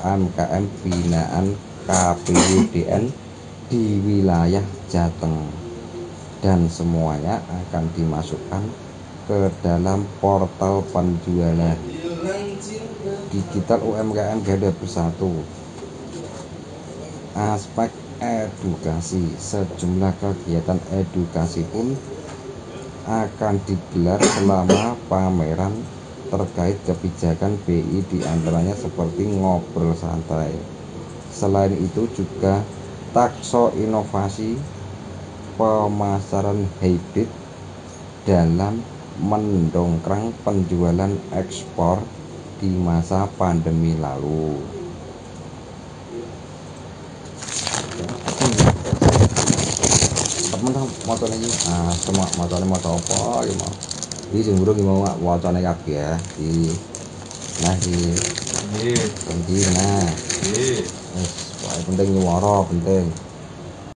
UMKM binaan KPUDN di wilayah Jateng. Dan semuanya akan dimasukkan ke dalam portal penjualan. Digital UMKM Garda Bersatu. Aspek edukasi. Sejumlah kegiatan edukasi pun akan digelar selama pameran terkait kebijakan BI di antaranya seperti ngobrol santai selain itu juga takso inovasi pemasaran hybrid dalam mendongkrang penjualan ekspor di masa pandemi lalu. Temen motor ini, ah semua motor apa ya? Di sing burung mau wacane kabeh ya. Di nah di Nggih, penting nah. nggih. Wis, pokoke penting nyuwara penting.